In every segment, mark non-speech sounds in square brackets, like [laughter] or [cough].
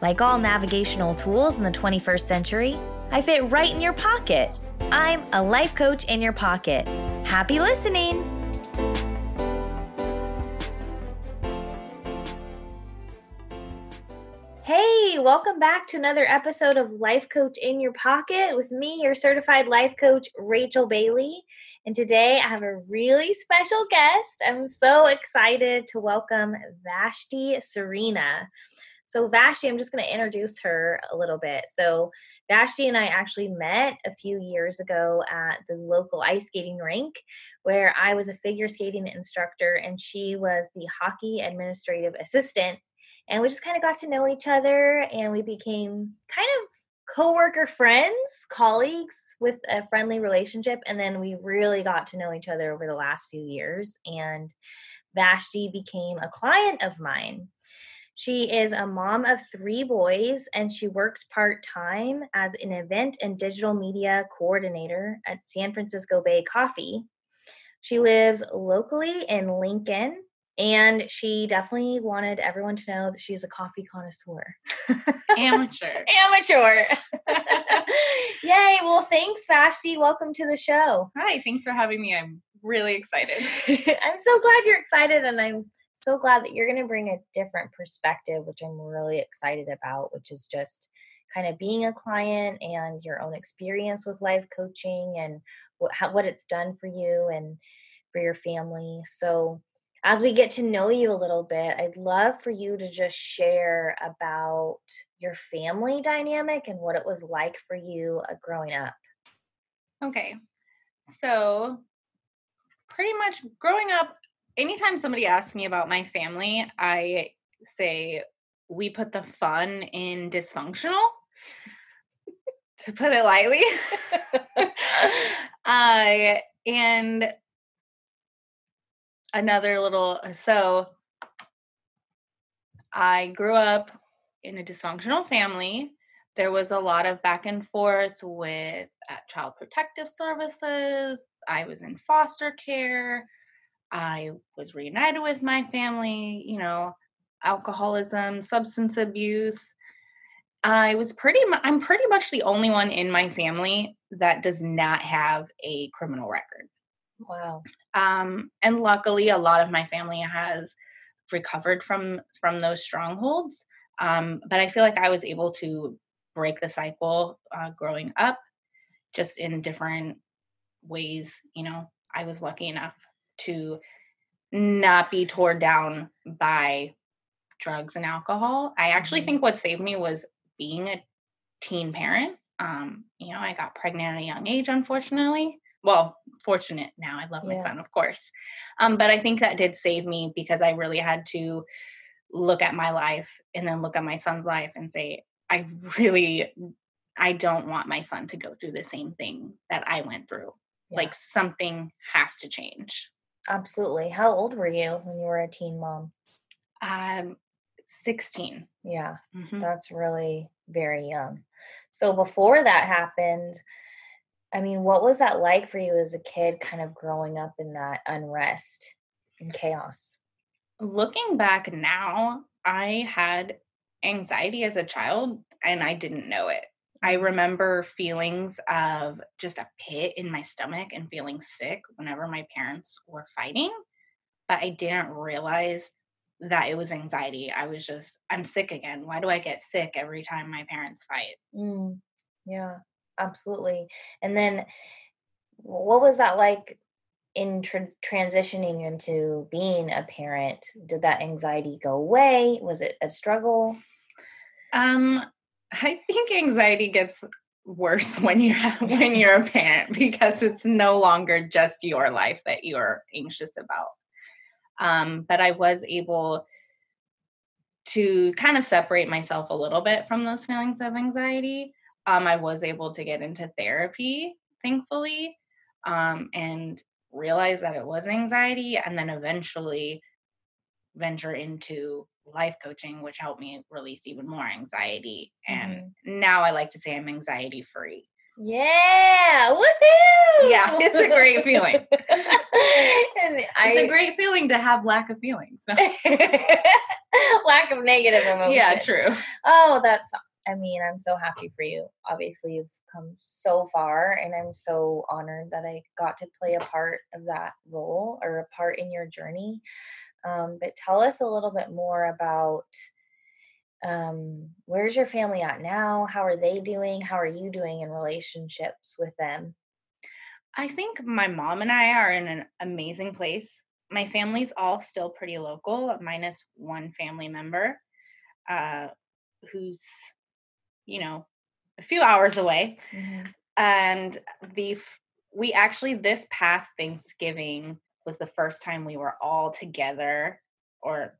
Like all navigational tools in the 21st century, I fit right in your pocket. I'm a life coach in your pocket. Happy listening! Hey, welcome back to another episode of Life Coach in Your Pocket with me, your certified life coach, Rachel Bailey. And today I have a really special guest. I'm so excited to welcome Vashti Serena. So, Vashti, I'm just going to introduce her a little bit. So, Vashti and I actually met a few years ago at the local ice skating rink where I was a figure skating instructor and she was the hockey administrative assistant. And we just kind of got to know each other and we became kind of coworker friends, colleagues with a friendly relationship. And then we really got to know each other over the last few years. And Vashti became a client of mine. She is a mom of three boys and she works part time as an event and digital media coordinator at San Francisco Bay Coffee. She lives locally in Lincoln and she definitely wanted everyone to know that she's a coffee connoisseur. Amateur. [laughs] Amateur. [laughs] Yay. Well, thanks, Vashti. Welcome to the show. Hi, thanks for having me. I'm really excited. [laughs] I'm so glad you're excited, and I'm so glad that you're going to bring a different perspective, which I'm really excited about, which is just kind of being a client and your own experience with life coaching and what, how, what it's done for you and for your family. So, as we get to know you a little bit, I'd love for you to just share about your family dynamic and what it was like for you uh, growing up. Okay. So, pretty much growing up, anytime somebody asks me about my family, I say we put the fun in dysfunctional, to put it lightly. [laughs] [laughs] uh, and another little uh, so I grew up in a dysfunctional family. There was a lot of back and forth with uh, child protective services. I was in foster care. I was reunited with my family, you know, alcoholism, substance abuse. I was pretty mu- I'm pretty much the only one in my family that does not have a criminal record. Wow. Um, and luckily, a lot of my family has recovered from from those strongholds. Um, but I feel like I was able to break the cycle uh, growing up, just in different ways. You know, I was lucky enough to not be torn down by drugs and alcohol. I actually mm-hmm. think what saved me was being a teen parent. Um, you know, I got pregnant at a young age, unfortunately well fortunate now i love my yeah. son of course um, but i think that did save me because i really had to look at my life and then look at my son's life and say i really i don't want my son to go through the same thing that i went through yeah. like something has to change absolutely how old were you when you were a teen mom um 16 yeah mm-hmm. that's really very young so before that happened I mean, what was that like for you as a kid, kind of growing up in that unrest and chaos? Looking back now, I had anxiety as a child and I didn't know it. I remember feelings of just a pit in my stomach and feeling sick whenever my parents were fighting, but I didn't realize that it was anxiety. I was just, I'm sick again. Why do I get sick every time my parents fight? Mm, yeah absolutely. And then what was that like in tra- transitioning into being a parent? Did that anxiety go away? Was it a struggle? Um, I think anxiety gets worse [laughs] when you have, when you're a parent because it's no longer just your life that you're anxious about. Um, but I was able to kind of separate myself a little bit from those feelings of anxiety, um, I was able to get into therapy, thankfully, um, and realize that it was anxiety, and then eventually venture into life coaching, which helped me release even more anxiety. And mm-hmm. now I like to say I'm anxiety free. Yeah, woohoo! Yeah, [laughs] it's a great feeling. [laughs] and I, [laughs] it's a great feeling to have lack of feelings. lack of negative emotion. Yeah, true. Oh, that's I mean, I'm so happy for you. Obviously, you've come so far, and I'm so honored that I got to play a part of that role or a part in your journey. Um, but tell us a little bit more about um, where's your family at now? How are they doing? How are you doing in relationships with them? I think my mom and I are in an amazing place. My family's all still pretty local, minus one family member uh, who's, you know, a few hours away. Mm-hmm. And the we actually this past Thanksgiving was the first time we were all together or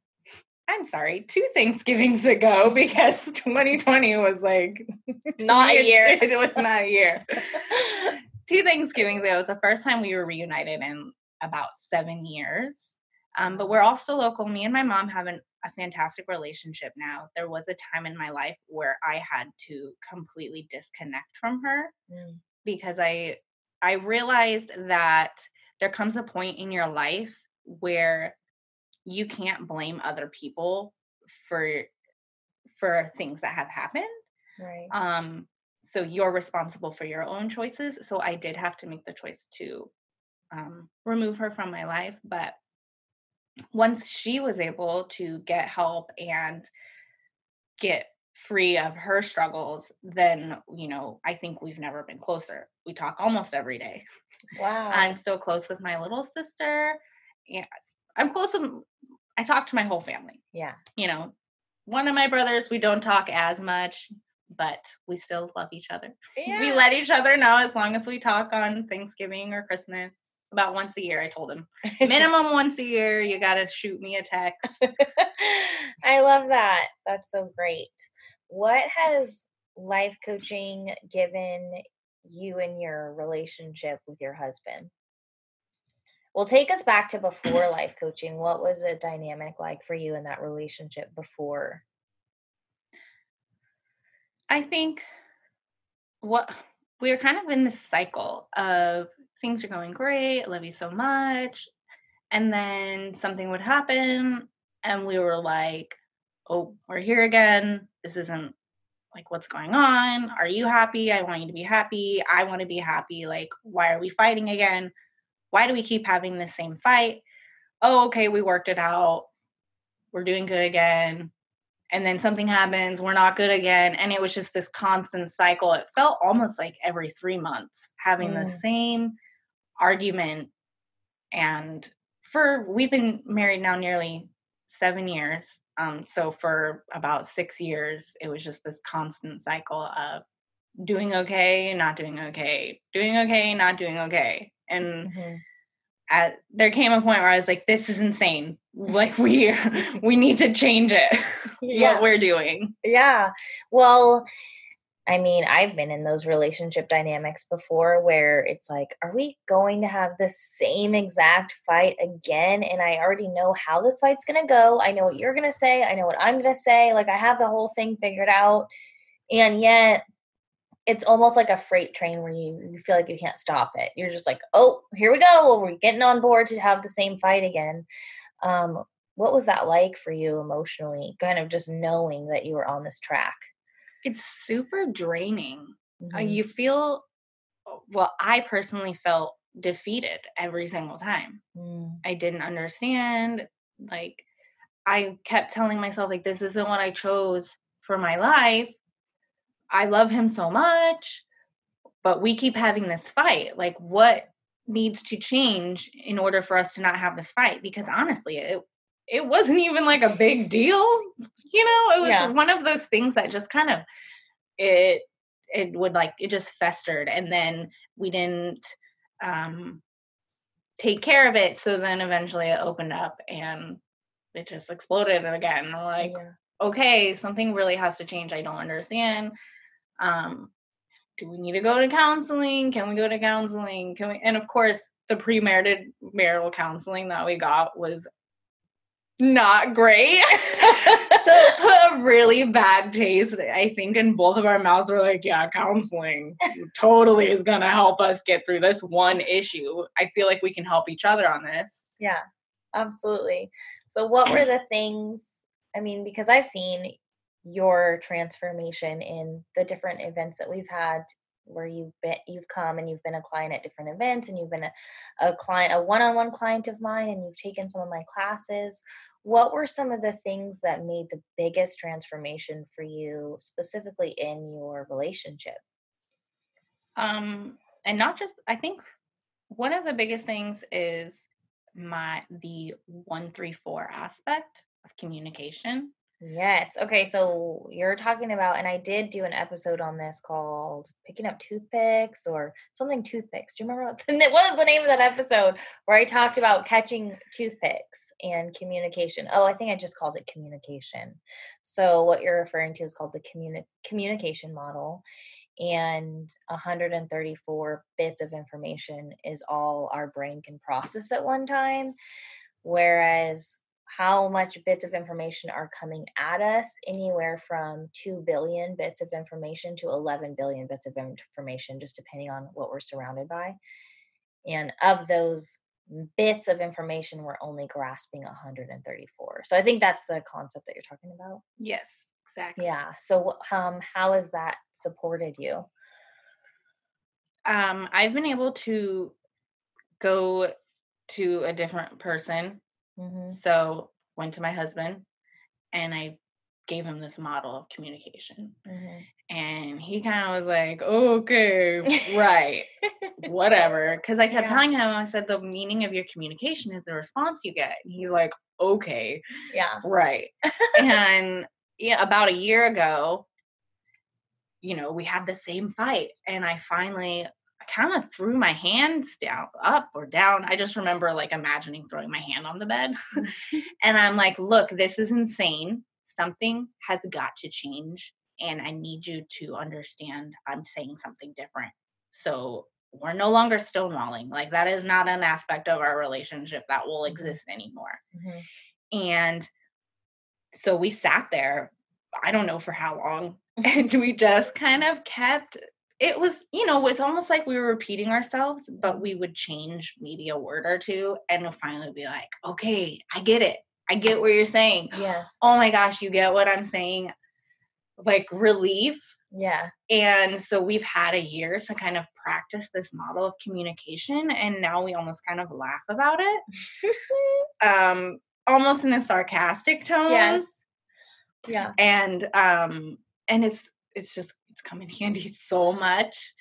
I'm sorry, two Thanksgivings ago because [laughs] 2020 was like [laughs] not a year. It was not a year. [laughs] two Thanksgivings ago was the first time we were reunited in about seven years. Um, but we're all still local. Me and my mom have an, a fantastic relationship now. There was a time in my life where I had to completely disconnect from her mm. because I I realized that there comes a point in your life where you can't blame other people for for things that have happened right. um so you're responsible for your own choices so i did have to make the choice to um remove her from my life but once she was able to get help and get free of her struggles then you know i think we've never been closer. We talk almost every day wow i'm still close with my little sister yeah i'm close with I talk to my whole family. Yeah. You know, one of my brothers, we don't talk as much, but we still love each other. Yeah. We let each other know as long as we talk on Thanksgiving or Christmas. About once a year, I told him. [laughs] Minimum once a year, you got to shoot me a text. [laughs] I love that. That's so great. What has life coaching given you and your relationship with your husband? Well, take us back to before [clears throat] life coaching. What was the dynamic like for you in that relationship before? I think what we are kind of in this cycle of things are going great, I love you so much. And then something would happen, and we were like, oh, we're here again. This isn't like what's going on. Are you happy? I want you to be happy. I want to be happy. Like, why are we fighting again? Why do we keep having the same fight? Oh, okay, we worked it out. We're doing good again. And then something happens, we're not good again. And it was just this constant cycle. It felt almost like every three months having mm. the same argument. And for, we've been married now nearly seven years. Um, so for about six years, it was just this constant cycle of doing okay, not doing okay, doing okay, not doing okay and mm-hmm. at there came a point where I was like, this is insane. Like we [laughs] we need to change it. [laughs] Yeah. what we're doing. Yeah. Well, I mean, I've been in those relationship dynamics before where it's like, are we going to have the same exact fight again? And I already know how this fight's going to go. I know what you're going to say. I know what I'm going to say. Like, I have the whole thing figured out. And yet, it's almost like a freight train where you, you feel like you can't stop it. You're just like, oh, here we go. We're getting on board to have the same fight again. Um, what was that like for you emotionally? Kind of just knowing that you were on this track. It's super draining. Uh, mm-hmm. Uh, you feel, well, I personally felt defeated every single time. Mm. I didn't understand. Like, I kept telling myself, like, this isn't what I chose for my life I love him so much, but we keep having this fight. Like, what needs to change in order for us to not have this fight? Because honestly, it it wasn't even like a big deal. You know, it was yeah. one of those things that just kind of it it would like it just festered and then we didn't um take care of it so then eventually it opened up and it just exploded again like yeah. okay, something really has to change. I don't understand. Um, do we need to go to counseling? Can we go to counseling? Can we? And of course, the premarital marital counseling that we got was not great. [laughs] so put a really bad taste, I think, in both of our mouths. We're like, yeah, counseling totally is going to help us get through this one issue. I feel like we can help each other on this. Yeah, absolutely. So, what were the things? I mean, because I've seen your transformation in the different events that we've had where you've been you've come and you've been a client at different events and you've been a, a client a one-on-one client of mine and you've taken some of my classes what were some of the things that made the biggest transformation for you specifically in your relationship? Um and not just i think one of the biggest things is my the 134 aspect of communication Yes. Okay. So you're talking about, and I did do an episode on this called Picking Up Toothpicks or something toothpicks. Do you remember what, [laughs] what was the name of that episode where I talked about catching toothpicks and communication? Oh, I think I just called it communication. So what you're referring to is called the communi- communication model. And 134 bits of information is all our brain can process at one time. Whereas how much bits of information are coming at us anywhere from 2 billion bits of information to 11 billion bits of information just depending on what we're surrounded by. And of those bits of information we're only grasping 134 so i think that's the concept that you're talking about. Yes exactly. Yeah. So um how has that supported you? Um i've been able to go to a different person Mm-hmm. So went to my husband and I gave him this model of communication. Mm-hmm. And he kind of was like, okay, right, whatever. [laughs] Because I kept yeah. telling him, I said, the meaning of your communication is the response you get. And he's like, okay, yeah, right. and yeah, about a year ago, you know, we had the same fight. And I finally kind of threw my hands down, up or down. I just remember like imagining throwing my hand on the bed. [laughs] and I'm like, look, this is insane. Something has got to change. And I need you to understand I'm saying something different. So we're no longer stonewalling. Like that is not an aspect of our relationship that will mm-hmm. exist anymore. Mm-hmm. And so we sat there, I don't know for how long, [laughs] and we just kind of kept it was, you know, it's almost like we were repeating ourselves, but we would change maybe a word or two and we'll finally be like, okay, I get it. I get what you're saying. Yes. Oh my gosh, you get what I'm saying. Like relief. Yeah. And so we've had a year to kind of practice this model of communication and now we almost kind of laugh about it. [laughs] um almost in a sarcastic tone. Yes. Yeah. And um and it's it's just it's come in handy [laughs] so much.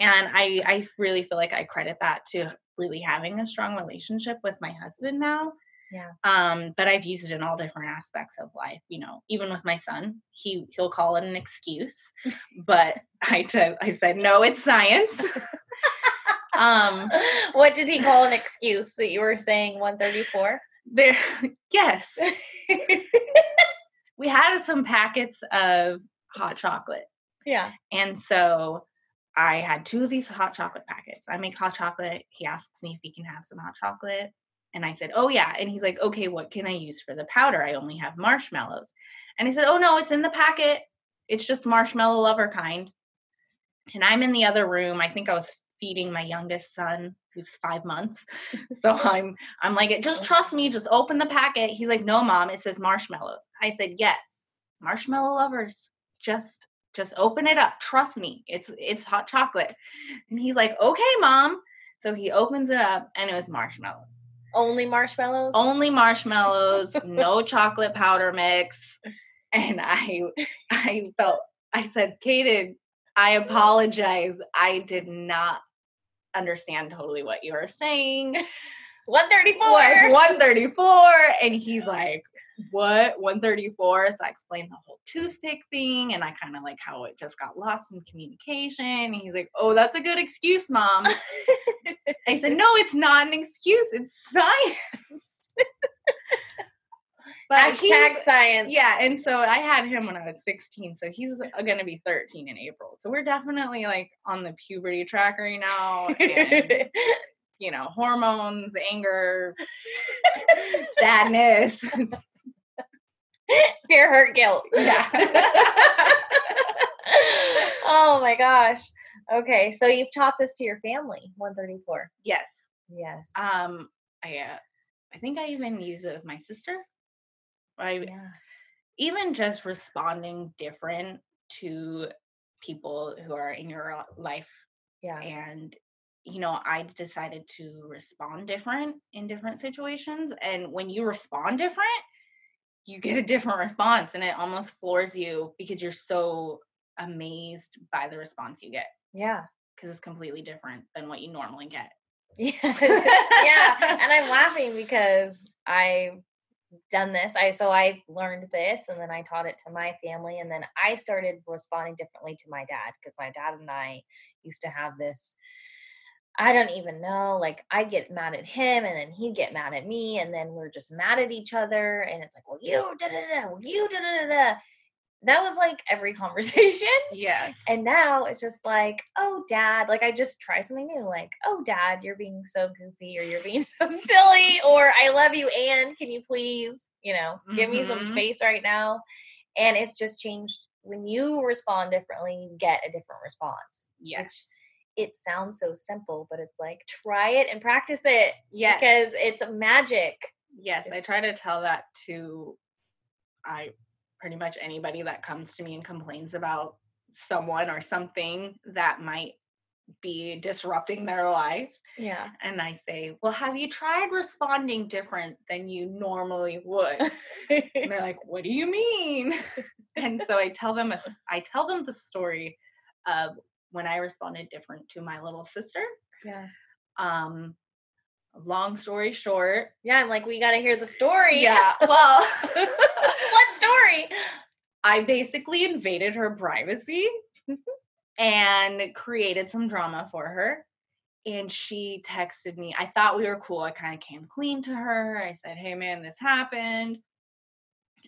and I I really feel like I credit that to really having a strong relationship with my husband now. Yeah. Um, but I've used it in all different aspects of life. You know, even with my son, he he'll call it an excuse, [laughs] but I t- I said no, it's science. [laughs] um, what did he call an excuse that you were saying 134? There, yes. we had some packets of hot chocolate yeah. And so I had two of these hot chocolate packets. I make hot chocolate. He asks me if he can have some hot chocolate. And I said, Oh, yeah. And he's like, Okay, what can I use for the powder? I only have marshmallows. And he said, Oh, no, it's in the packet. It's just marshmallow lover kind. And I'm in the other room. I think I was feeding my youngest son who's five months. [laughs] So I'm I'm like, just oh. trust me, just open the packet. He's like, no, mom, it says marshmallows. I said, yes, marshmallow lovers. Just just open it up. Trust me. It's it's hot chocolate. And he's like, "Okay, mom." So he opens it up and it was marshmallows. Only marshmallows? Only marshmallows, [laughs] no chocolate powder mix. And I I felt I said, "Kaden, I apologize. I did not understand totally what you were saying." [laughs] 134. 134 and he's like what 134 so i explained the whole toothpick thing and i kind of like how it just got lost in communication and he's like oh that's a good excuse mom i said no it's not an excuse it's science [laughs] But Hashtag science. Yeah, and so I had him when I was 16, so he's going to be 13 in April. So we're definitely like on the puberty track right now, and [laughs] you know, hormones, anger, sadness. [laughs] [laughs] Fear, hurt, guilt. [laughs] Yeah. [laughs] oh my gosh. Okay, so you've taught this to your family. 134. yes. Yes. Um. I. Uh, I think I even use it with my sister. I yeah. even just responding different to people who are in your life Yeah. and you know i decided to respond different in different situations and when you respond different you get a different response and it almost floors you because you're so amazed by the response you get Yeah. because it's completely different than what you normally get [laughs] Yeah. yeah. [laughs] And I'm laughing because I've done this. I so I learned this and then I taught it to my family and then I started responding differently to my dad because my dad and I used to have this I don't even know. Like I'd get mad at him and then he'd get mad at me and then we're just mad at each other and it's like, well you da da da well you da da da. That was like every [laughs] conversation. Yeah. And now it's just like, oh, dad, like I just try something new, like, oh, dad, you're being so goofy or you're being [laughs] so silly or I love you and can you please, you know, give me some Mhm. space right now. And it's just changed. When you respond differently, you get a different response. yes It sounds so simple, but it's like, try it and practice it yes because it's magic. Yes, I try to tell that to I pretty much anybody that comes to me and complains about someone or something that might be disrupting their life. Yeah. And I say, Well, have you tried responding different than you normally would? [laughs] and they're like, What do you mean? [laughs] and so I tell them a, I tell them the story of when I responded different to my little sister. yeah. Um long story short, Yeah. I'm like, we got to hear the story. yeah, [laughs] well what story? I basically invaded her privacy and created some drama for her. And she texted me. I thought we were cool. I kind of came clean to her. I said, Hey, man, this happened.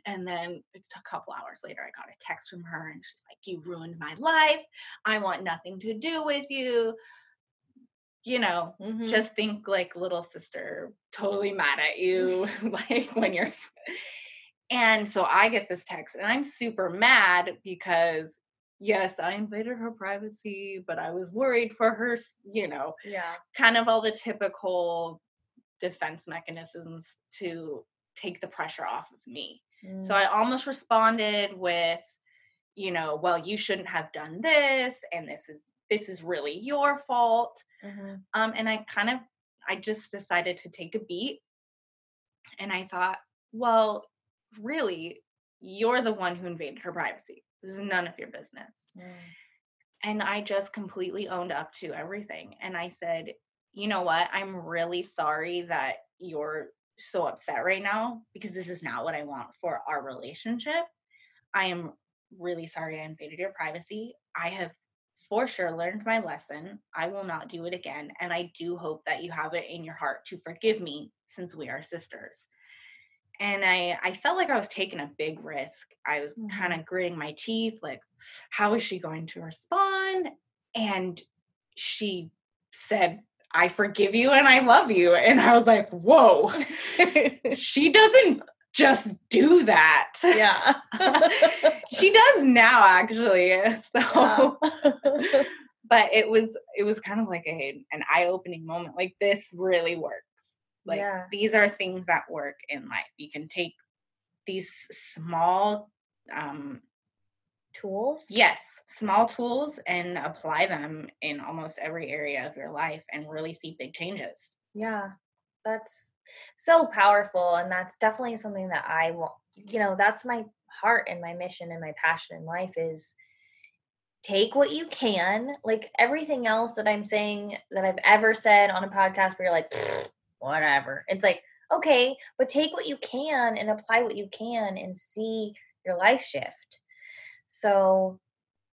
And then a couple hours later, I got a text from her, and she's like, You ruined my life. I want nothing to do with you. You know, Mhm. just think like little sister totally mad at you [laughs] like when you're and so i get this text and i'm super mad because yes i invaded her privacy but i was worried for her you know yeah. kind of all the typical defense mechanisms to take the pressure off of me Mm. so i almost responded with you know well you shouldn't have done this and this is this is really your fault Mhm. um, and I kind of, I just decided to take a beat. And I thought, well, really, you're the one who invaded her privacy. It was none of your business. Mm. And I just completely owned up to everything. And I said, you know what? I'm really sorry that you're so upset right now because this is not what I want for our relationship. I am really sorry I invaded your privacy. I have for sure learned my lesson. I will not do it again. And I do hope that you have it in your heart to forgive me since we are sisters. And I, I felt like I was taking a big risk. I was kind of mm-hmm. gritting my teeth, like, how is she going to respond? And she said, I forgive you and I love you. And I was like, whoa, [laughs] she doesn't just do that. yeah. [laughs] she does now actually. So Yeah. but it was it was kind of like a an eye-opening moment. Like this really works. Like Yeah. these are things that work in life. You can take these small um Tools. yes, small tools and apply them in almost every area of your life and really see big changes. Yeah. That's so powerful. And that's definitely something that I want, you know, that's my heart and my mission and my passion in life is take what you can. Like everything else that I'm saying that I've ever said on a podcast where you're like, whatever. It's like, okay, but take what you can and apply what you can and see your life shift. So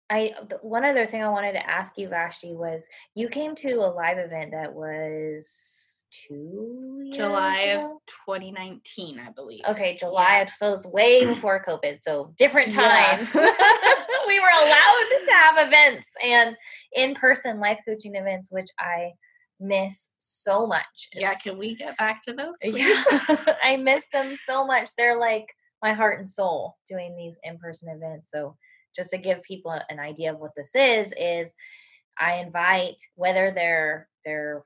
I one other thing I wanted to ask you, Vashti, was you came to a live event that was two years July of 2019, I believe. Okay, July. Yeah. So it's way [clears throat] before COVID. So different Yeah. time. [laughs] we were allowed to have events and in-person life coaching events, which I miss so much. Yeah, can we get back to those? [laughs] please? yeah, [laughs] I miss them so much. They're like my heart and soul doing these in-person events. So just to give people an idea of what this is, is I invite whether they're they're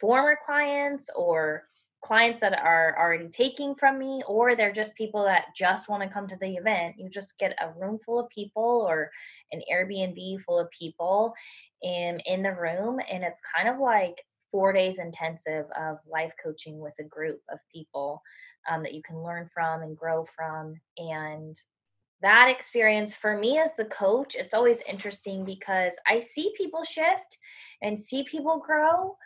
former clients or clients that are already taking from me or they're just people that just want to come to the event you just get a room full of people or an airbnb full of people in in the room and it's kind of like four days intensive of life coaching with a group of people um, that you can learn from and grow from and that experience for me as the coach it's always interesting because i see people shift and see people grow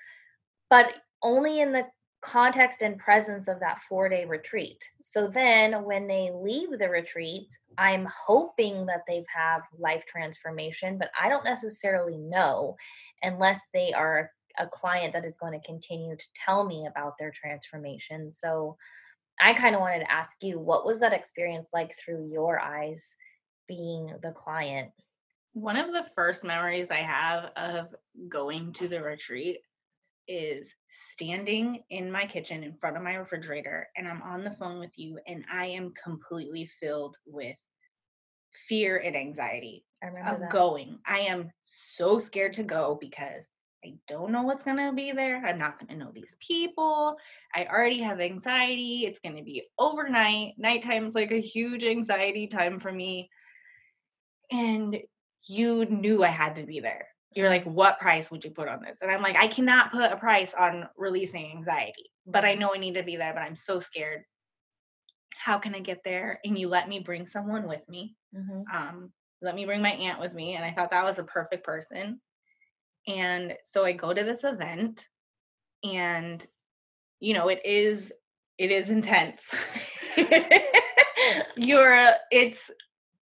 but only in the context and presence of that four day retreat. So then when they leave the retreat, I'm hoping that they've have life transformation, but I don't necessarily know unless they are a client that is going to continue to tell me about their transformation. So I kind of wanted to ask you, what was that experience like through your eyes being the client? One of the first memories I have of going to the retreat is standing in my kitchen in front of my refrigerator and I'm on the phone with you and I am completely filled with fear and anxiety of that. going. I am so scared to go because I don't know what's going to be there. I'm not going to know these people. I already have anxiety. It's going to be overnight. Nighttime's like a huge anxiety time for me. And you knew I had to be there. You're like, what price would you put on this? And I'm like, I cannot put a price on releasing anxiety, but I know I need to be there, but I'm so scared. How can I get there? And you let me bring someone with me Mhm. um, let me bring my aunt with me. And I thought that was a perfect person. And so I go to this event and you know, it is it is intense. [laughs] you're it's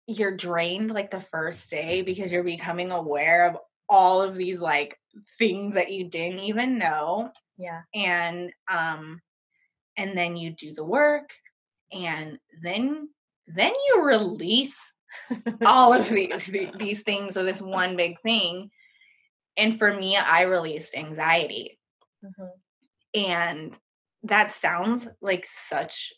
you're drained like the first day because you're becoming aware of all of these like things that you didn't even know Yeah. and um and then you do the work and then then you release all of these the- [laughs] these things or this one big thing and for me i released anxiety Mhm. and that sounds like such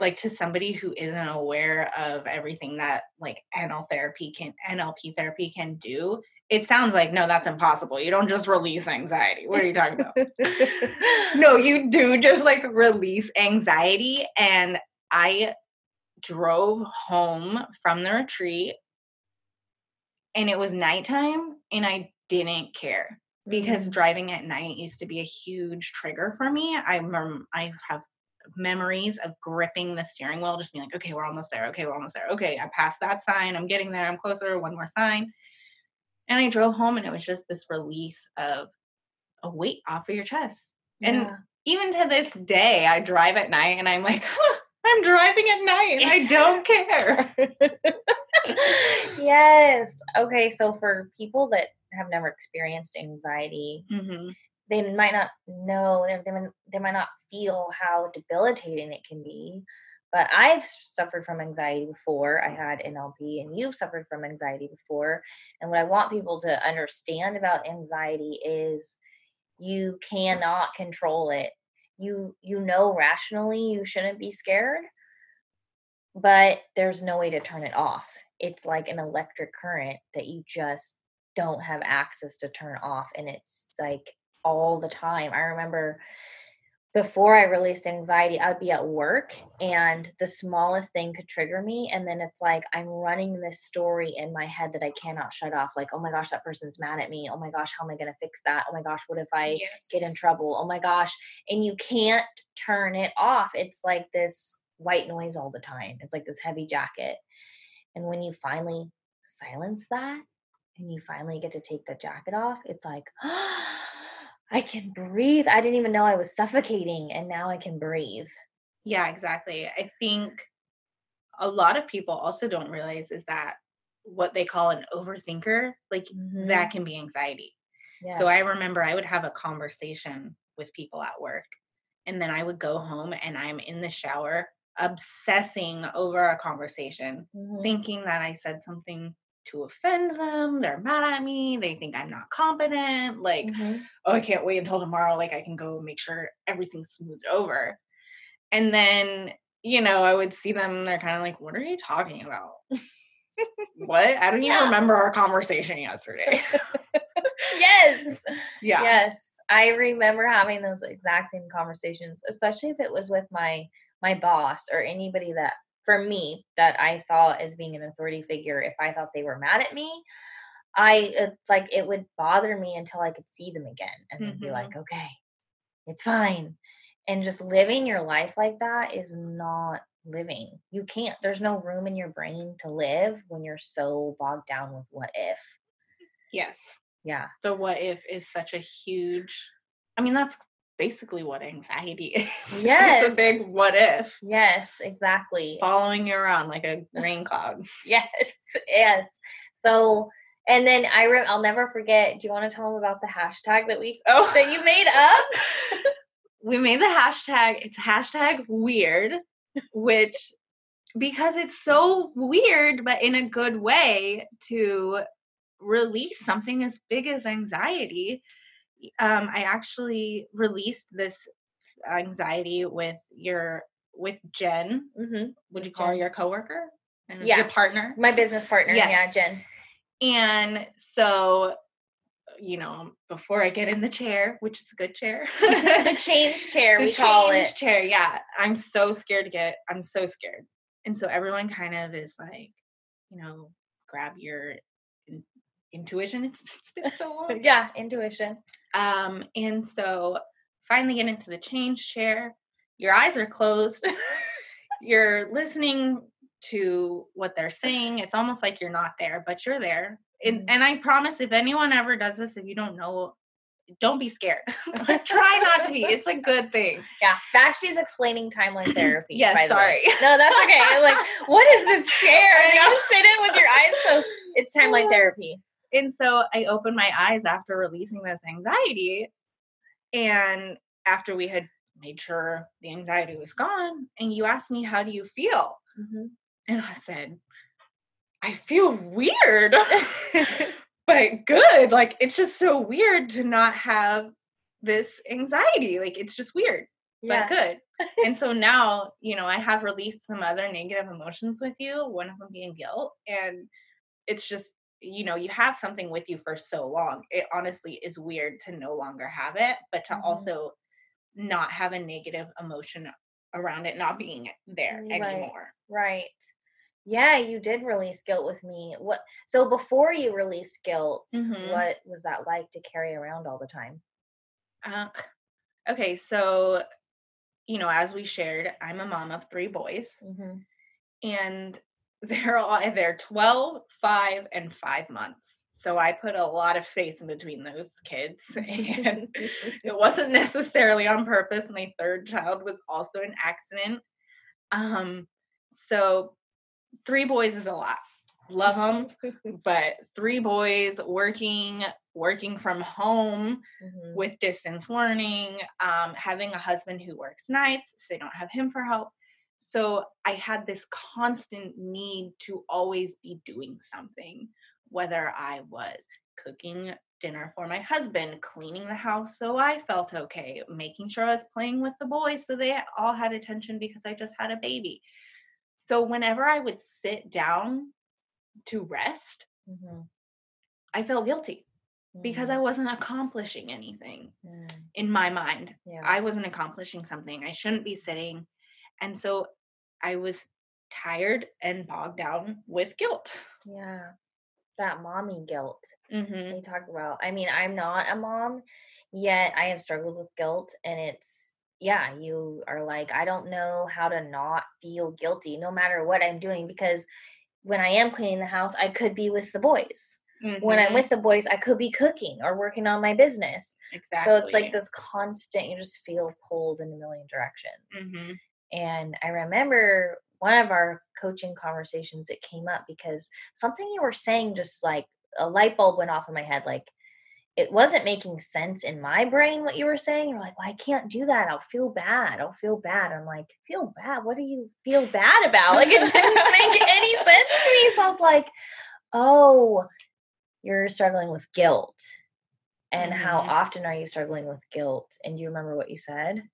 like to somebody who isn't aware of everything that like NL therapy can NLP therapy can do it sounds like no that's impossible you don't just release anxiety what are you talking about [laughs] no, [laughs] you do just like release anxiety. And I drove home from the retreat and it was nighttime and I didn't care because Mhm. driving at night used to be a huge trigger for me. I mem- I have memories of gripping the steering wheel, just being like, okay, we're almost there. Okay, we're almost there. Okay, I passed that sign. I'm getting there. I'm closer. One more sign. And I drove home and it was just this release of a weight off of your chest. And even to this day, I drive at night and I'm like, huh, [laughs] I'm driving at night and I don't [laughs] care. [laughs] yes. Okay. So for people that have never experienced anxiety, hmm they might not know, they, they might not feel how debilitating it can be. But I've suffered from anxiety before. I had NLP, and you've suffered from anxiety before. And what I want people to understand about anxiety is you cannot control it. You you know rationally you shouldn't be scared, but there's no way to turn it off. It's like an electric current that you just don't have access to turn off and it's like all the time. I remember before I released anxiety, I'd be at work and the smallest thing could trigger me. And then it's like I'm running this story in my head that I cannot shut off. Like, oh my gosh, that person's mad at me. Oh my gosh, how am I going to fix that? Oh my gosh, what if I get in trouble? Oh my gosh. And you can't turn it off. It's like this white noise all the time. It's like this heavy jacket. And when you finally silence that and you finally get to take the jacket off, it's like, [gasps] I can breathe. I didn't even know I was suffocating and now I can breathe. Yeah, exactly. I think a lot of people also don't realize is that what they call an overthinker, like Mhm. that can be anxiety. So I remember I would have a conversation with people at work. And then I would go home and I'm in the shower obsessing over a conversation, Mhm. thinking that I said something to offend them. They're mad at me. They think I'm not competent. Like, Mhm. oh, I can't wait until tomorrow. Like, I can go make sure everything's smoothed over. And then, you know, I would see them. They're kind of like, what are you talking about? what? I don't even remember our conversation yesterday. yes. [laughs] yeah. Yes. I remember having those exact same conversations, especially if it was with my my boss or anybody that for me that I saw as being an authority figure if I thought they were mad at me, I it's like it would bother me until I could see them again and then be mm-hmm. like, "Okay, it's fine." And just living your life like that is not living. You can't there's no room in your brain to live when you're so bogged down with what if. Yes. Yeah. The what if is such a huge, I mean, that's basically what anxiety [laughs] is. it's Yes. a big what if Yes, exactly. following you around like a rain cloud. [laughs] Yes, yes. So, and then I re- I'll never forget. Do you want to tell them about the hashtag that we Oh, that you made up? [laughs] we made the hashtag, it's hashtag weird, which because it's so weird, but in a good way to release something as big as anxiety. Um, I actually released this anxiety with your with Jen. hmm Would you call her your coworker? And Yeah. Your partner? My business partner, yeah, Jen. And so, you know, before I get in the chair, which is a good chair, [laughs] The change chair, the we call it. chair. Yeah, I'm so scared to get. I'm so scared, and so everyone kind of is like, you know, grab your intuition. It's, [laughs] it's been so long. [laughs] Yeah, intuition. Um, and so finally get into the change chair. Your eyes are closed. [laughs] you're listening to what they're saying. It's almost like you're not there, but you're there. And Mhm. and I promise if anyone ever does this, if you don't know, don't be scared. Try not to be. It's a good thing. Yeah, Vashti's explaining timeline therapy. [clears throat] Yes, by the way. sorry. No, that's okay. Like, what is this chair? You sit in with your eyes closed. It's timeline [sighs] therapy. And so I opened my eyes after releasing this anxiety. And after we had made sure the anxiety was gone, and you asked me, How do you feel? Mhm. And I said, I feel weird, [laughs] [laughs] but good. Like, it's just so weird to not have this anxiety. Like, it's just weird, Yeah. but good. [laughs] and so now, you know, I have released some other negative emotions with you, one of them being guilt. And it's just, you know, you have something with you for so long. It honestly is weird to no longer have it, but to Mhm. also not have a negative emotion around it not being there Right. anymore. Right. Yeah, you did release guilt with me. What so before you released guilt, Mhm. what was that like to carry around all the time? Uh, okay, so you know, as we shared, I'm a mom of three boys, Mm-hmm. and they're all they're 12, 5, and 5 months. So I put a lot of face in between those kids, [laughs] and it wasn't necessarily on purpose. My third child was also an accident. Um, so three boys is a lot. Love them, [laughs] but three boys working, working from home Mhm. with distance learning, um, having a husband who works nights, so they don't have him for help. So I had this constant need to always be doing something, whether I was cooking dinner for my husband, cleaning the house so I felt okay, making sure I was playing with the boys so they all had attention because I just had a baby. So whenever I would sit down to rest, Mhm. I felt guilty because I Mhm. wasn't accomplishing anything Mm. in my mind. Yeah. I wasn't accomplishing something. I shouldn't be sitting. And so I was tired and bogged down with guilt. yeah. That mommy guilt. Mm-hmm. we talk about. I mean, I'm not a mom, yet I have struggled with guilt. And it's, yeah, you are like, I don't know how to not feel guilty no matter what I'm doing because when I am cleaning the house, I could be with the boys. When I'm with the boys, I could be cooking or working on my business. exactly. So it's like this constant, you just feel pulled in a million directions. hmm And I remember one of our coaching conversations, it came up because something you were saying just like a light bulb went off in my head. Like, it wasn't making sense in my brain what you were saying. You're like, well, I can't do that. I'll feel bad. I'll feel bad. I'm like, feel bad? What do you feel bad about? Like it didn't [laughs] make any sense to me. So I was like, oh, you're struggling with guilt. And mm-hmm. how often are you struggling with guilt? And do you remember what you said?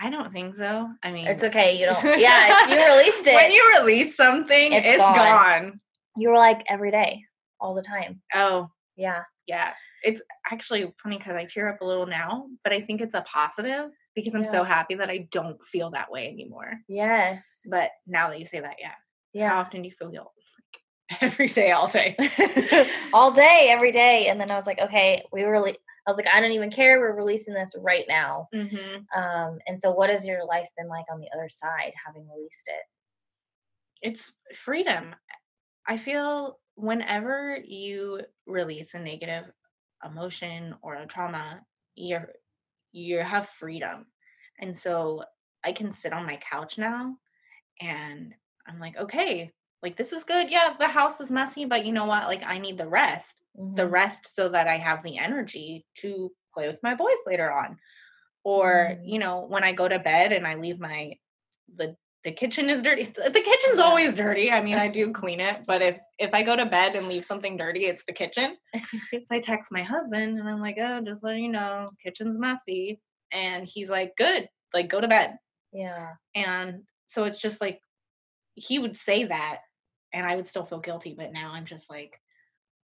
I don't think so. I mean, it's okay. You don't. [laughs] Yeah, you released it. when you release something, it's, it's gone. gone. You were like every day, all the time. Oh, yeah yeah. It's actually funny because I tear up a little now, but I think it's a positive because I'm yeah. so happy that I don't feel that way anymore. Yes. But now that you say that, yeah. Yeah. How often do you feel guilt? [laughs] every day, all day. [laughs] all day, every day. And then I was like, okay, we really I was like, I don't even care. We're releasing this right now. Mm-hmm. Um, and so what has your life been like on the other side, having released it? It's freedom. I feel whenever you release a negative emotion or a trauma, you're you have freedom. And so I can sit on my couch now and I'm like, okay, like this is good. Yeah, the house is messy, but you know what? Like I need the rest. Mm-hmm. The rest so that I have the energy to play with my boys later on. Or, mm-hmm. you know, when I go to bed and I leave my the the kitchen is dirty. [laughs] The kitchen's yeah. always dirty. I mean, I [laughs] do clean it, but if if I go to bed and leave something dirty, it's the kitchen. [laughs] so I text my husband and I'm like, "Oh, just letting you know, kitchen's messy." And he's like, "Good. Like go to bed." Yeah. And so it's just like he would say that and I would still feel guilty, but now I'm just like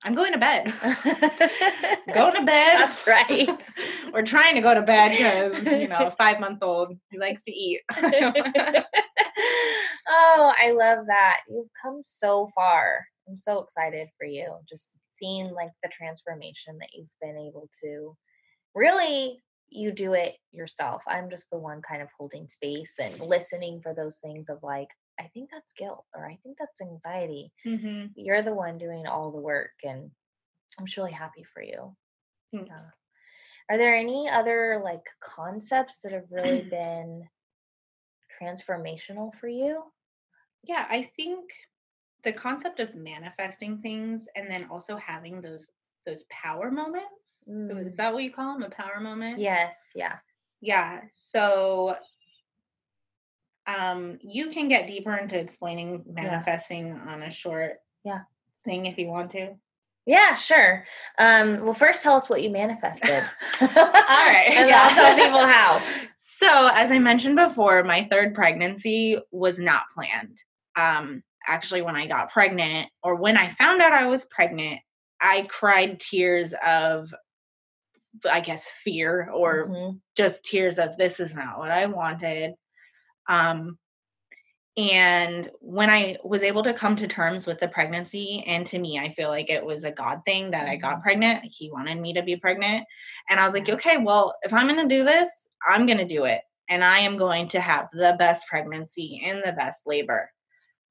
I'm going to bed. [laughs] [laughs] going to bed. That's right. [laughs] We're trying to go to bed because, you know, five month old, he likes to eat. oh, I love that. You've come so far. I'm so excited for you. Just seeing like the transformation that you've been able to really you do it yourself. I'm just the one kind of holding space and listening for those things of like, I think that's guilt or I think that's anxiety. Mm-hmm. You're the one doing all the work, and I'm just really happy for you. Yeah. Are there any other like concepts that have really [clears throat] been transformational for you? Yeah, I think the concept of manifesting things and then also having those those power moments. Mm. Is that what you call them? A power moment? Yes, yeah. Yeah. So um you can get deeper into explaining manifesting yeah. on a short yeah thing if you want to. Yeah, sure. Um, well, first tell us what you manifested. [laughs] All right. and yeah. I'll tell people how. [laughs] So, as I mentioned before, my third pregnancy was not planned. Um, actually, when I got pregnant, or when I found out I was pregnant, I cried tears of, I guess, fear or mm-hmm. just tears of this is not what I wanted. Um, and when I was able to come to terms with the pregnancy, and to me, I feel like it was a God thing that I got mm-hmm. pregnant. He wanted me to be pregnant. And I was like, okay, well, if I'm going to do this, I'm going to do it. And I am going to have the best pregnancy and the best labor.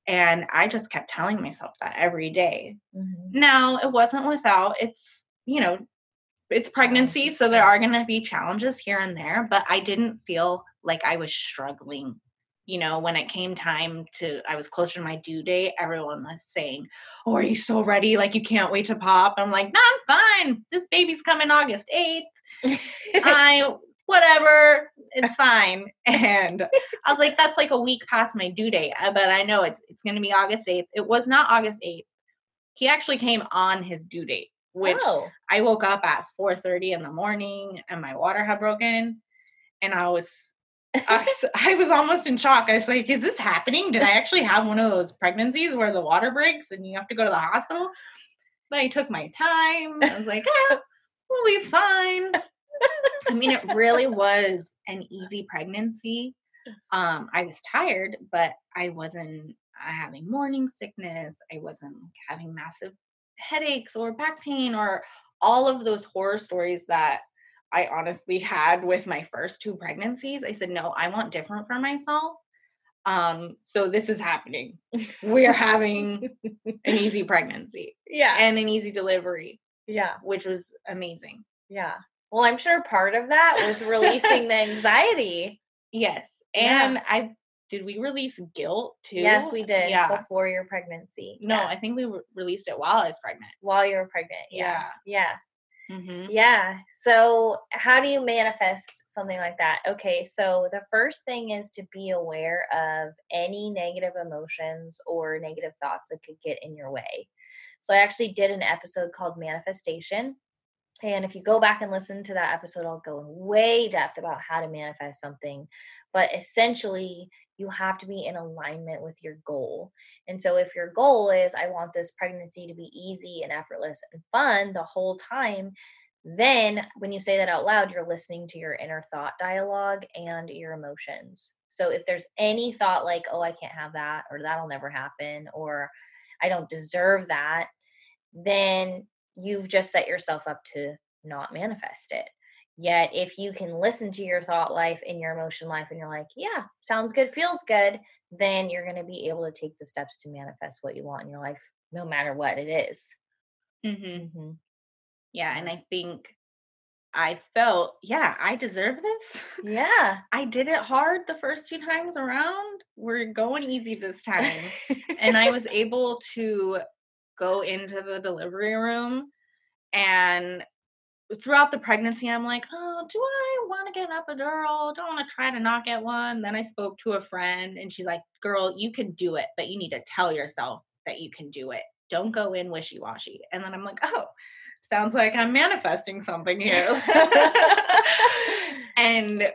And I just kept telling myself that every day. Mm-hmm. Now, it wasn't without it's, you know, it's pregnancy. So there are going to be challenges here and there, but I didn't feel like I was struggling you know, when it came time to, I was closer to my due date, everyone was saying, Oh, are you so ready? Like, you can't wait to pop. I'm like, No, I'm fine. This baby's coming August 8th. [laughs] I, whatever, it's fine. [laughs] And I was like, That's like a week past my due date, uh, but I know it's, it's going to be August 8th. It was not August 8th. He actually came on his due date, which oh. I woke up at 4:30 in the morning and my water had broken. And I was I, was, almost in shock. I was like, is this happening? Did I actually have one of those pregnancies where the water breaks and you have to go to the hospital? But I took my time. I was like, ah, we'll be fine. I mean, it really was an easy pregnancy. Um, I was tired, but I wasn't uh, having morning sickness. I wasn't having massive headaches or back pain or all of those horror stories that I honestly had with my first two pregnancies. I said, no, I want different for myself. Um, so this is happening. [laughs] We're having an [laughs] easy pregnancy. Yeah. And an easy delivery. Yeah. Which was amazing. Yeah. Well, I'm sure part of that was releasing the [laughs] anxiety. Yes. And yeah. I did we release guilt too? Yes, we did. Yeah. Before your pregnancy. No, yeah. I think we re- released it while I was pregnant. While you were pregnant. Yeah. Yeah. yeah. Mm-hmm. Yeah. So, how do you manifest something like that? Okay. So, the first thing is to be aware of any negative emotions or negative thoughts that could get in your way. So, I actually did an episode called Manifestation. And if you go back and listen to that episode, I'll go in way depth about how to manifest something. But essentially, you have to be in alignment with your goal. And so, if your goal is, I want this pregnancy to be easy and effortless and fun the whole time, then when you say that out loud, you're listening to your inner thought dialogue and your emotions. So, if there's any thought like, oh, I can't have that, or that'll never happen, or I don't deserve that, then you've just set yourself up to not manifest it. Yet, if you can listen to your thought life and your emotion life and you're like, yeah, sounds good, feels good, then you're going to be able to take the steps to manifest what you want in your life, no matter what it is. Mm-hmm. Mm-hmm. Yeah. And I think I felt, yeah, I deserve this. Yeah. [laughs] I did it hard the first two times around. We're going easy this time. and I was [laughs] able to go into the delivery room and throughout the pregnancy, I'm like, oh, do I want to get an epidural? Don't want to try to not get one. Then I spoke to a friend and she's like, girl, you can do it, but you need to tell yourself that you can do it. Don't go in wishy washy. And then I'm like, oh, sounds like I'm manifesting something here. [laughs] and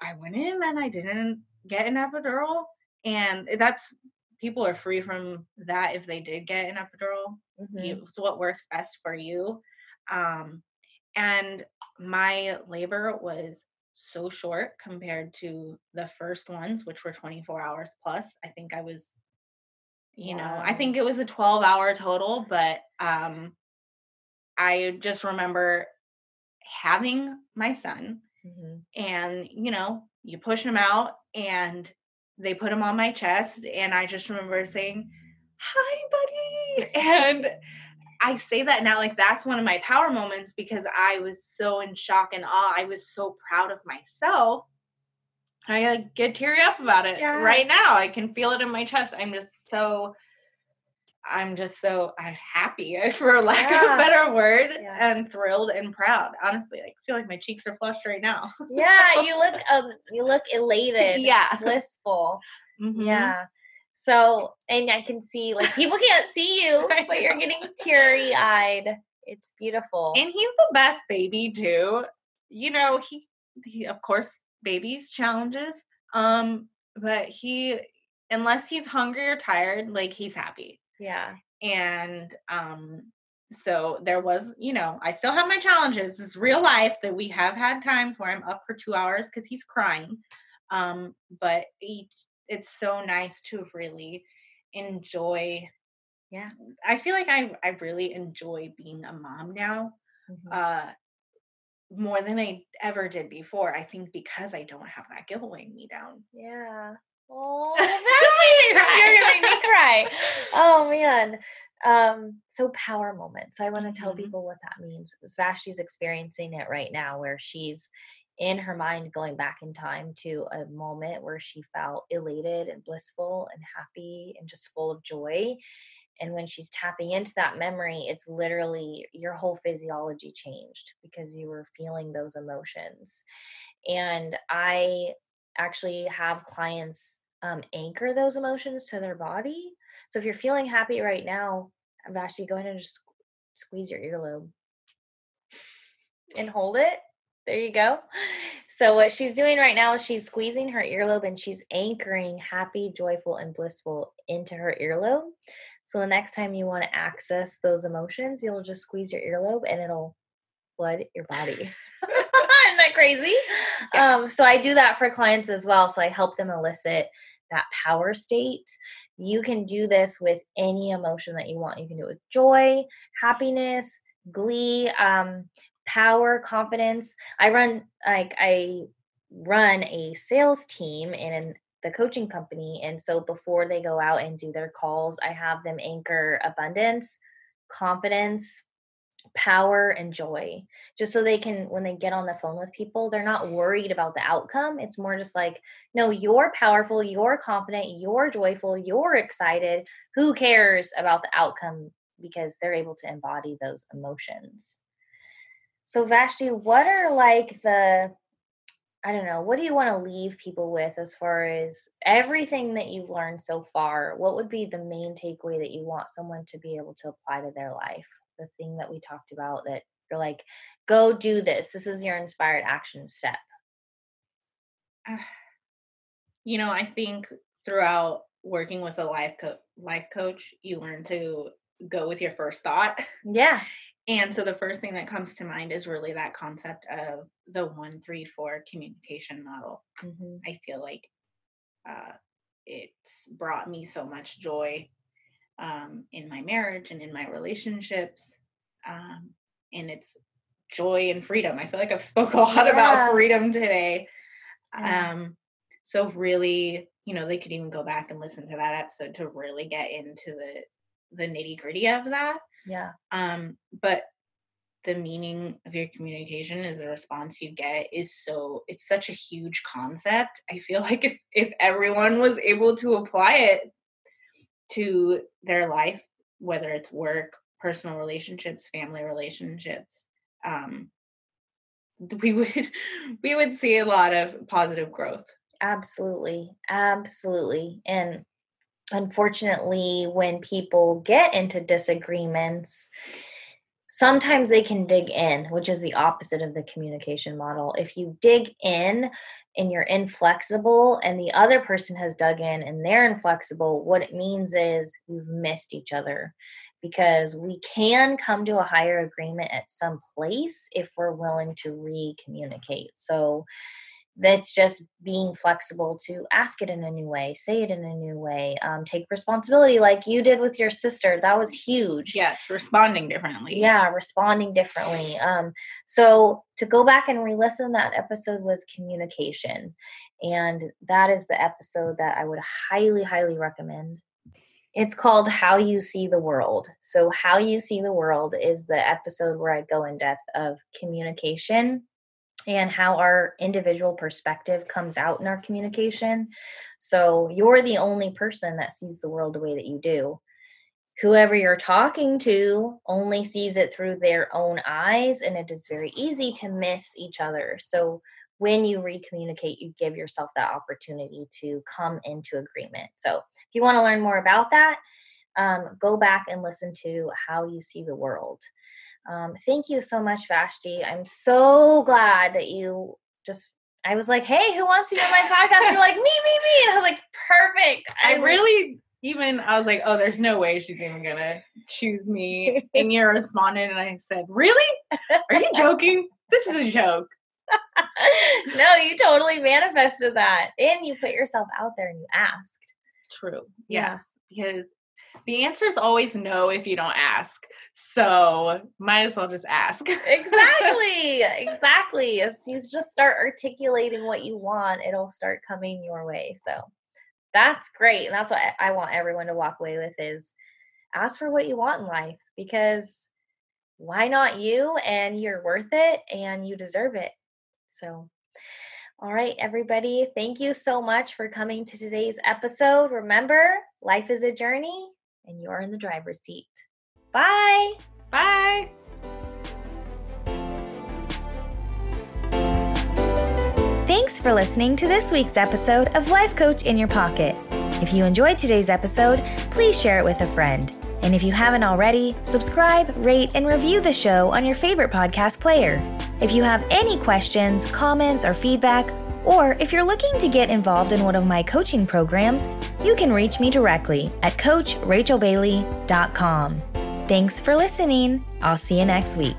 I went in and I didn't get an epidural. And that's people are free from that if they did get an epidural. Mm-hmm. It's what works best for you. Um, and my labor was so short compared to the first ones, which were 24 hours plus. I think I was, you wow. know, I think it was a 12 hour total, but um, I just remember having my son mm-hmm. and, you know, you push him out and they put him on my chest. And I just remember saying, Hi, buddy. [laughs] And I say that now, like that's one of my power moments because I was so in shock and awe. I was so proud of myself. I like, get teary up about it yeah. right now. I can feel it in my chest. I'm just so, I'm just so I'm happy, [laughs] for lack yeah. of a better word, yeah. and thrilled and proud. Honestly, like, I feel like my cheeks are flushed right now. yeah, you look [laughs] um, you look elated. Yeah, blissful. Mm-hmm. Yeah. So, and I can see like people can't see [laughs] you, but you're getting teary eyed. It's beautiful. And he's the best baby too. You know, he he of course babies challenges. Um, but he unless he's hungry or tired, like he's happy. Yeah. And um so there was, you know, I still have my challenges. It's real life that we have had times where I'm up for two hours because he's crying. Um, but each it's so nice to really enjoy yeah. I feel like i i really enjoy being a mom now mm-hmm. uh more than i ever did before i think because i don't have that guilt weighing me down. Yeah. [laughs] Oh you're gonna make me cry. Oh man. Um so power moments i want to tell mm-hmm. people what that means vashti's experiencing it right now where she's in her mind going back in time to a moment where she felt elated and blissful and happy and just full of joy. And when she's tapping into that memory, it's literally your whole physiology changed because you were feeling those emotions. And I actually have clients um, anchor those emotions to their body. So if you're feeling happy right now, Vashti, go ahead and just squeeze your earlobe and hold it there you go. So, what she's doing right now is she's squeezing her earlobe and she's anchoring happy, joyful, and blissful into her earlobe. So, the next time you want to access those emotions, you'll just squeeze your earlobe and it'll flood your body. [laughs] Isn't that crazy? Yeah. Um, so, I do that for clients as well. So, I help them elicit that power state. You can do this with any emotion that you want. You can do it with joy, happiness, glee. Um, power, confidence. I run like I run a sales team in the coaching company and so before they go out and do their calls, I have them anchor abundance, confidence, power and joy. Just so they can when they get on the phone with people they're not worried about the outcome. It's more just like no you're powerful you're confident you're joyful you're excited. Who cares about the outcome? because they're able to embody those emotions So Vashti, what are like the I don't know, what do you want to leave people with as far as everything that you've learned so far? What would be the main takeaway that you want someone to be able to apply to their life? The thing that we talked about that you're like, go do this. This is your inspired action step. Ah. You know, I think throughout working with a life coach, life coach, you learn to go with your first thought. Yeah. And so the first thing that comes to mind is really that concept of the one, three, four communication model. Mm-hmm. I feel like uh, it's brought me so much joy um, in my marriage and in my relationships. Um, and it's joy and freedom. I feel like I've spoke a lot yeah. about freedom today. Yeah. Um, so really, you know, they could even go back and listen to that episode to really get into the the nitty gritty of that. Yeah. Um, but the meaning of your communication is the response you get is so it's such a huge concept. I feel [laughs] like if if everyone was able to apply it to their life, whether it's work, personal relationships, family relationships, um, we would [laughs] we would see a lot of positive growth. Absolutely. Absolutely. And unfortunately, when people get into disagreements, sometimes they can dig in, which is the opposite of the communication model. If you dig in and you're inflexible, and the other person has dug in and they're inflexible, what it means is you've missed each other because we can come to a higher agreement at some place if we're willing to re communicate. So, that's just being flexible to ask it in a new way say it in a new way um, take responsibility like you did with your sister that was huge. Yes responding differently. Yeah responding differently um, so to go back and re-listen that episode was communication and that is the episode that i would highly highly recommend. It's called how you see the world so how you see the world is the episode where i go in depth of communication and how our individual perspective comes out in our communication. So you're the only person that sees the world the way that you do. Whoever you're talking to only sees it through their own eyes, and it is very easy to miss each other. So when you recommunicate, you give yourself that opportunity to come into agreement. So if you want to learn more about that, um, go back and listen to how you see the world. Um, thank you so much, Vashti. I'm so glad that you just. I was like, "Hey, who wants to be on my podcast?" You're like, [laughs] "Me, me, me," and I was like, "Perfect." I, I really even I was like, "Oh, there's no way she's even gonna choose me." and you responded, and I said, "Really? Are you joking? This is a joke." [laughs] no, you totally manifested that, and you put yourself out there and you asked. True. Yes, yeah. because the answer is always no if you don't ask. So might as well just ask. exactly. [laughs] Exactly. As you just start articulating what you want, it'll start coming your way. So that's great. And that's what I want everyone to walk away with is ask for what you want in life because why not you and you're worth it and you deserve it. So all right, everybody, thank you so much for coming to today's episode. Remember, life is a journey and you're in the driver's seat. Bye. Bye. Thanks for listening to this week's episode of Life Coach in Your Pocket. If you enjoyed today's episode, please share it with a friend. And if you haven't already, subscribe, rate, and review the show on your favorite podcast player. If you have any questions, comments, or feedback, or if you're looking to get involved in one of my coaching programs, you can reach me directly at CoachRachelBailey.com. Thanks for listening. I'll see you next week.